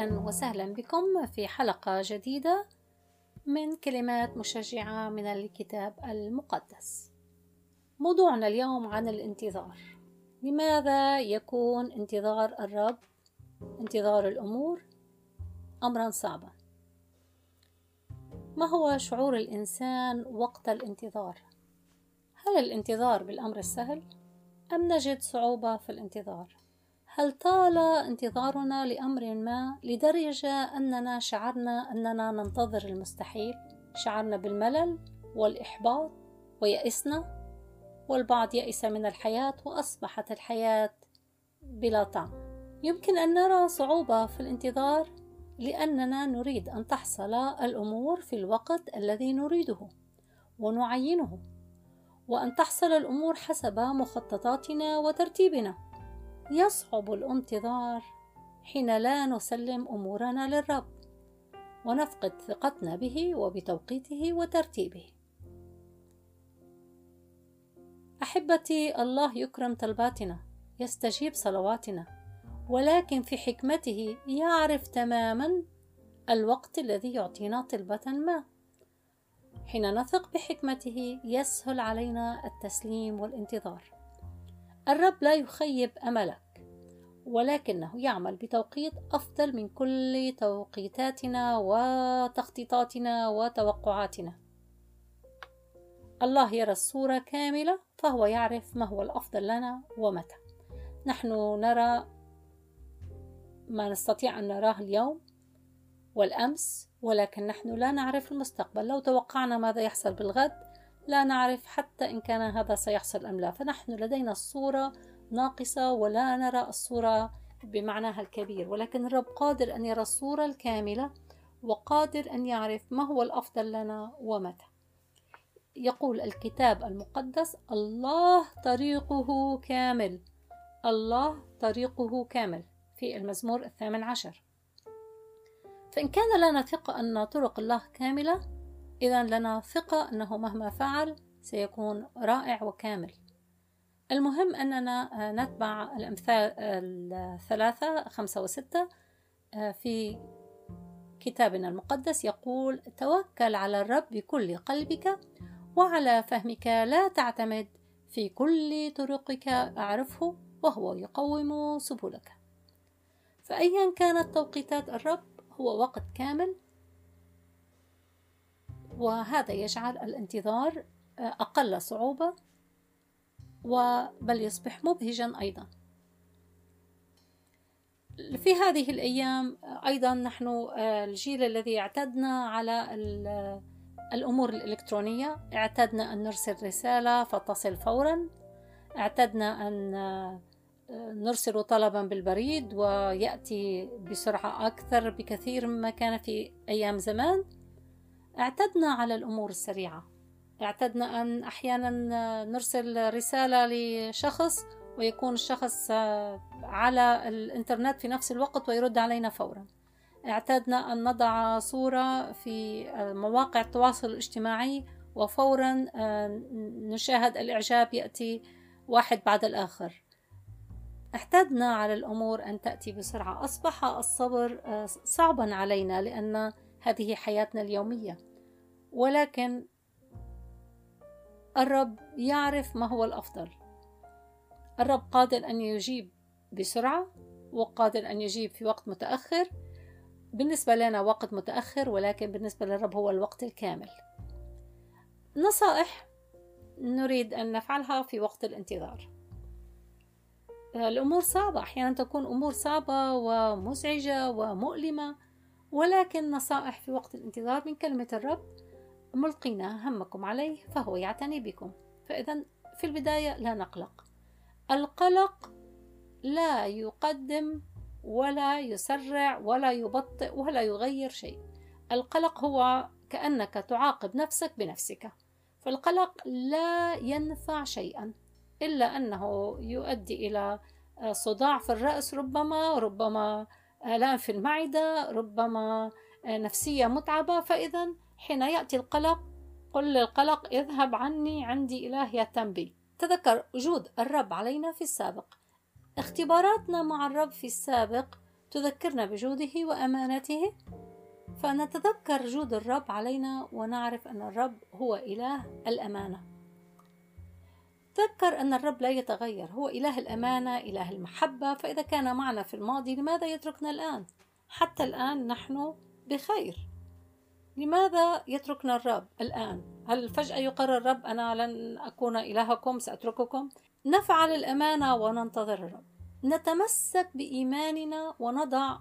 أهلا وسهلا بكم في حلقة جديدة من كلمات مشجعة من الكتاب المقدس. موضوعنا اليوم عن الانتظار. لماذا يكون انتظار الرب انتظار الأمور أمرا صعبا؟ ما هو شعور الإنسان وقت الانتظار؟ هل الانتظار بالأمر السهل؟ أم نجد صعوبة في الانتظار؟ هل طال انتظارنا لأمر ما لدرجة أننا شعرنا أننا ننتظر المستحيل؟ شعرنا بالملل والإحباط ويأسنا والبعض يأس من الحياة وأصبحت الحياة بلا طعم يمكن أن نرى صعوبة في الانتظار لأننا نريد أن تحصل الأمور في الوقت الذي نريده ونعينه وأن تحصل الأمور حسب مخططاتنا وترتيبنا يصعب الانتظار حين لا نسلم أمورنا للرب ونفقد ثقتنا به وبتوقيته وترتيبه. أحبتي الله يكرم طلباتنا يستجيب صلواتنا ولكن في حكمته يعرف تماما الوقت الذي يعطينا طلبة ما. حين نثق بحكمته يسهل علينا التسليم والانتظار. الرب لا يخيب أملك ولكنه يعمل بتوقيت أفضل من كل توقيتاتنا وتخطيطاتنا وتوقعاتنا. الله يرى الصورة كاملة فهو يعرف ما هو الأفضل لنا ومتى. نحن نرى ما نستطيع أن نراه اليوم والأمس ولكن نحن لا نعرف المستقبل. لو توقعنا ماذا يحصل بالغد لا نعرف حتى إن كان هذا سيحصل أم لا. فنحن لدينا الصورة ناقصة ولا نرى الصورة بمعناها الكبير. ولكن الرب قادر أن يرى الصورة الكاملة وقادر أن يعرف ما هو الأفضل لنا ومتى. يقول الكتاب المقدس الله طريقه كامل. الله طريقه كامل. في المزمور الثامن عشر. فإن كان لنا ثقة أن طرق الله كاملة إذا لنا ثقة أنه مهما فعل سيكون رائع وكامل. المهم أننا آه، نتبع الأمثال الثلاثة خمسة وستة آه، في كتابنا المقدس يقول توكل على الرب بكل قلبك وعلى فهمك لا تعتمد في كل طرقك أعرفه وهو يقوم سبلك. فأيا كانت توقيتات الرب هو وقت كامل وهذا يجعل الانتظار آه، أقل صعوبة وبل يصبح مبهجا أيضا. في هذه الأيام آه، أيضا نحن آه، الجيل الذي اعتدنا على الأمور الإلكترونية. اعتدنا أن نرسل رسالة فتصل فورا. اعتدنا أن نرسل طلبا بالبريد ويأتي بسرعة أكثر بكثير مما كان في أيام زمان. اعتدنا على الأمور السريعة. اعتدنا أن أحيانا نرسل رسالة لشخص ويكون الشخص على الإنترنت في نفس الوقت ويرد علينا فورا. اعتدنا أن نضع صورة في مواقع التواصل الاجتماعي وفورا نشاهد الإعجاب يأتي واحد بعد الآخر. اعتدنا على الأمور أن تأتي بسرعة. أصبح الصبر صعبا علينا لأن هذه حياتنا اليومية. ولكن الرب يعرف ما هو الأفضل. الرب قادر أن يجيب بسرعة وقادر أن يجيب في وقت متأخر. بالنسبة لنا وقت متأخر ولكن بالنسبة للرب هو الوقت الكامل. نصائح نريد أن نفعلها في وقت الانتظار. الأمور صعبة أحيانا تكون أمور صعبة ومزعجة ومؤلمة ولكن نصائح في وقت الانتظار من كلمة الرب ملقين همكم عليه فهو يعتني بكم. فإذا في البداية لا نقلق. القلق لا يقدم ولا يسرع ولا يبطئ ولا يغير شيء. القلق هو كأنك تعاقب نفسك بنفسك. فالقلق لا ينفع شيئا إلا أنه يؤدي إلى صداع في الرأس ربما ربما آلام في المعدة ربما نفسية متعبة. فإذا حين يأتي القلق قل للقلق اذهب عني عندي إله يهتم بي. تذكر وجود الرب علينا في السابق. اختباراتنا مع الرب في السابق تذكرنا بجوده وأمانته. فنتذكر جود الرب علينا ونعرف أن الرب هو إله الأمانة. تذكر أن الرب لا يتغير هو إله الأمانة إله المحبة. فإذا كان معنا في الماضي لماذا يتركنا الآن؟ حتى الآن نحن بخير. لماذا يتركنا الرب الآن؟ هل فجأة يقرر الرب أنا لن أكون إلهكم سأترككم؟ نفعل الأمانة وننتظر الرب. نتمسك بإيماننا ونضع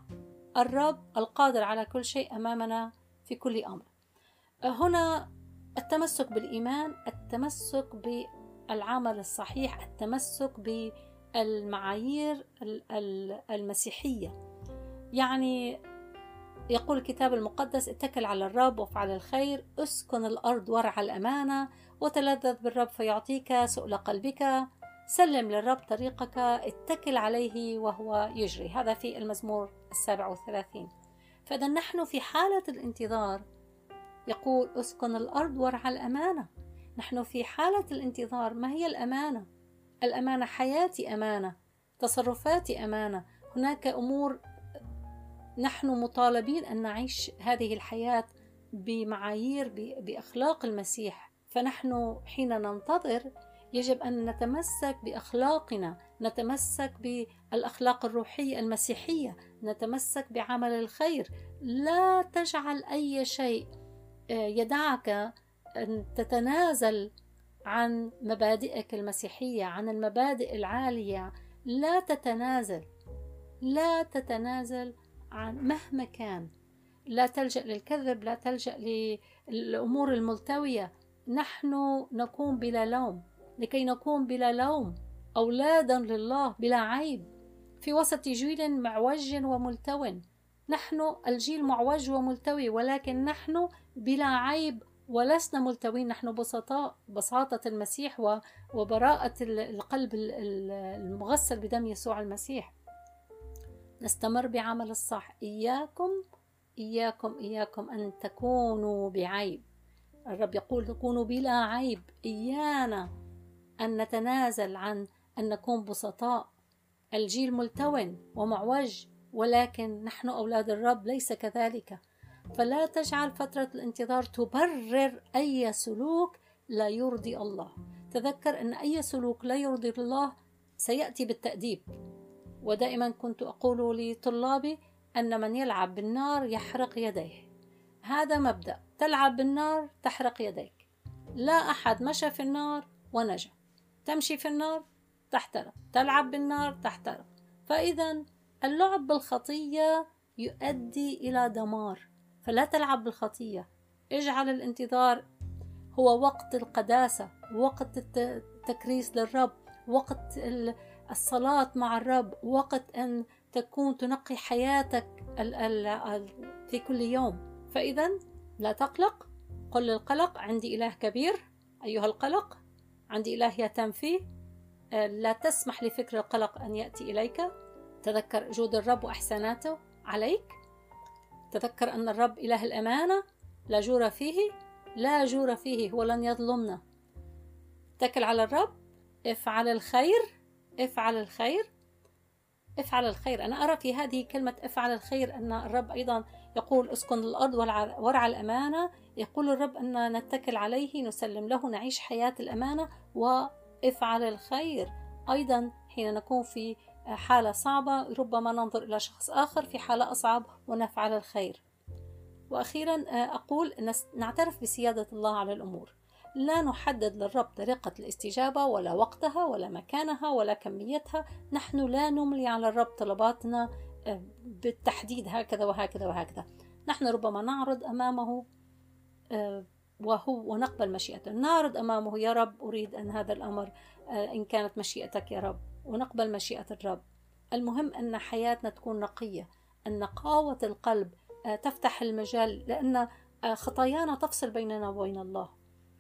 الرب القادر على كل شيء أمامنا في كل أمر. هنا التمسك بالإيمان التمسك بالعمل الصحيح التمسك بالمعايير المسيحية. يعني يقول الكتاب المقدس اتكل على الرب وافعل الخير اسكن الأرض ورع الأمانة وتلذذ بالرب فيعطيك سؤل قلبك سلم للرب طريقك اتكل عليه وهو يجري. هذا في المزمور السابع والثلاثين. فإذا نحن في حالة الانتظار. يقول اسكن الأرض ورع الأمانة. نحن في حالة الانتظار. ما هي الأمانة؟ الأمانة حياتي أمانة تصرفاتي أمانة. هناك أمور نحن مطالبين أن نعيش هذه الحياة بمعايير بأخلاق المسيح. فنحن حين ننتظر يجب أن نتمسك بأخلاقنا نتمسك بالأخلاق الروحية المسيحية نتمسك بعمل الخير. لا تجعل أي شيء آه، يدعك أن تتنازل عن مبادئك المسيحية عن المبادئ العالية. لا تتنازل لا تتنازل عن مهما كان لا تلجأ للكذب لا تلجأ للأمور الملتوية. نحن نكون بلا لوم. لكي نكون بلا لوم أولادا لله بلا عيب. في وسط جيل معوج وملتو. نحن الجيل معوج وملتوي ولكن نحن بلا عيب ولسنا ملتوين. نحن بسطاء بساطة المسيح وبراءة القلب المغسل بدم يسوع المسيح. نستمر بعمل الصح. إياكم إياكم إياكم أن تكونوا بعيب. الرب يقول تكونوا بلا عيب. إيانا أن نتنازل عن أن نكون بسطاء. الجيل ملتون ومعوج ولكن نحن أولاد الرب ليس كذلك. فلا تجعل فترة الانتظار تبرر أي سلوك لا يرضي الله. تذكر أن أي سلوك لا يرضي الله سيأتي بالتأديب. ودائما كنت أقول لطلابي أن من يلعب بالنار يحرق يديه. هذا مبدأ. تلعب بالنار تحرق يديك. لا أحد مشى في النار ونجا. تمشي في النار تحترق. تلعب بالنار تحترق. فإذا اللعب بالخطية يؤدي إلى دمار. فلا تلعب بالخطية. اجعل الانتظار هو وقت القداسة وقت التكريس للرب وقت الصلاة مع الرب وقت أن تكون تنقي حياتك في كل يوم. فإذا لا تقلق قل للقلق عندي إله كبير أيها القلق عندي إله يهتم فيه. آه، لا تسمح لفكر القلق أن يأتي إليك. تذكر جود الرب وإحساناته عليك. تذكر أن الرب إله الأمانة لا جور فيه لا جور فيه هو لن يظلمنا. اتكل على الرب افعل الخير. افعل الخير. افعل الخير. أنا أرى في هذه كلمة افعل الخير أن الرب أيضا يقول اسكن الأرض ورع الأمانة. يقول الرب أن نتكل عليه نسلم له نعيش حياة الأمانة. وافعل الخير. أيضا حين نكون في حالة صعبة ربما ننظر إلى شخص آخر في حالة أصعب ونفعل الخير. وأخيرا أقول نعترف بسيادة الله على الأمور. لا نحدد للرب طريقة الاستجابة ولا وقتها ولا مكانها ولا كميتها. نحن لا نملي على الرب طلباتنا آه، بالتحديد هكذا وهكذا وهكذا. نحن ربما نعرض أمامه آه، وهو ونقبل مشيئته. نعرض أمامه يا رب أريد أن هذا الأمر آه، إن كانت مشيئتك يا رب. ونقبل مشيئة الرب. المهم أن حياتنا تكون نقية أن نقاوة القلب تفتح المجال لأن خطايانا تفصل بيننا وبين الله.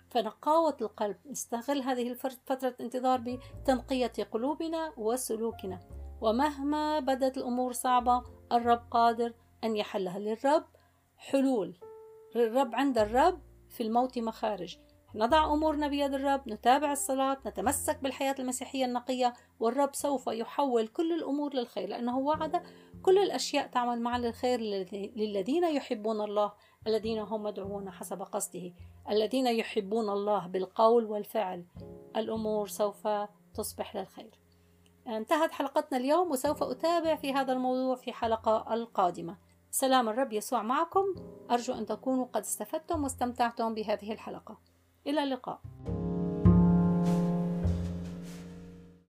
فنقاوة القلب. نستغل هذه فترة الانتظار بتنقية قلوبنا وسلوكنا. ومهما بدت الأمور صعبة الرب قادر أن يحلها للرب. حلول. الرب عند الرب في الموت مخارج. نضع أمورنا بيد الرب نتابع الصلاة نتمسك بالحياة المسيحية النقية والرب سوف يحول كل الأمور للخير لأنه وعد كل الأشياء تعمل معا للخير للذين يحبون الله. الذين هم مدعوون حسب قصده الذين يحبون الله بالقول والفعل. الأمور سوف تصبح للخير. انتهت حلقتنا اليوم وسوف أتابع في هذا الموضوع في حلقة القادمة. سلام الرب يسوع معكم. أرجو أن تكونوا قد استفدتم واستمتعتم بهذه الحلقة. إلى اللقاء.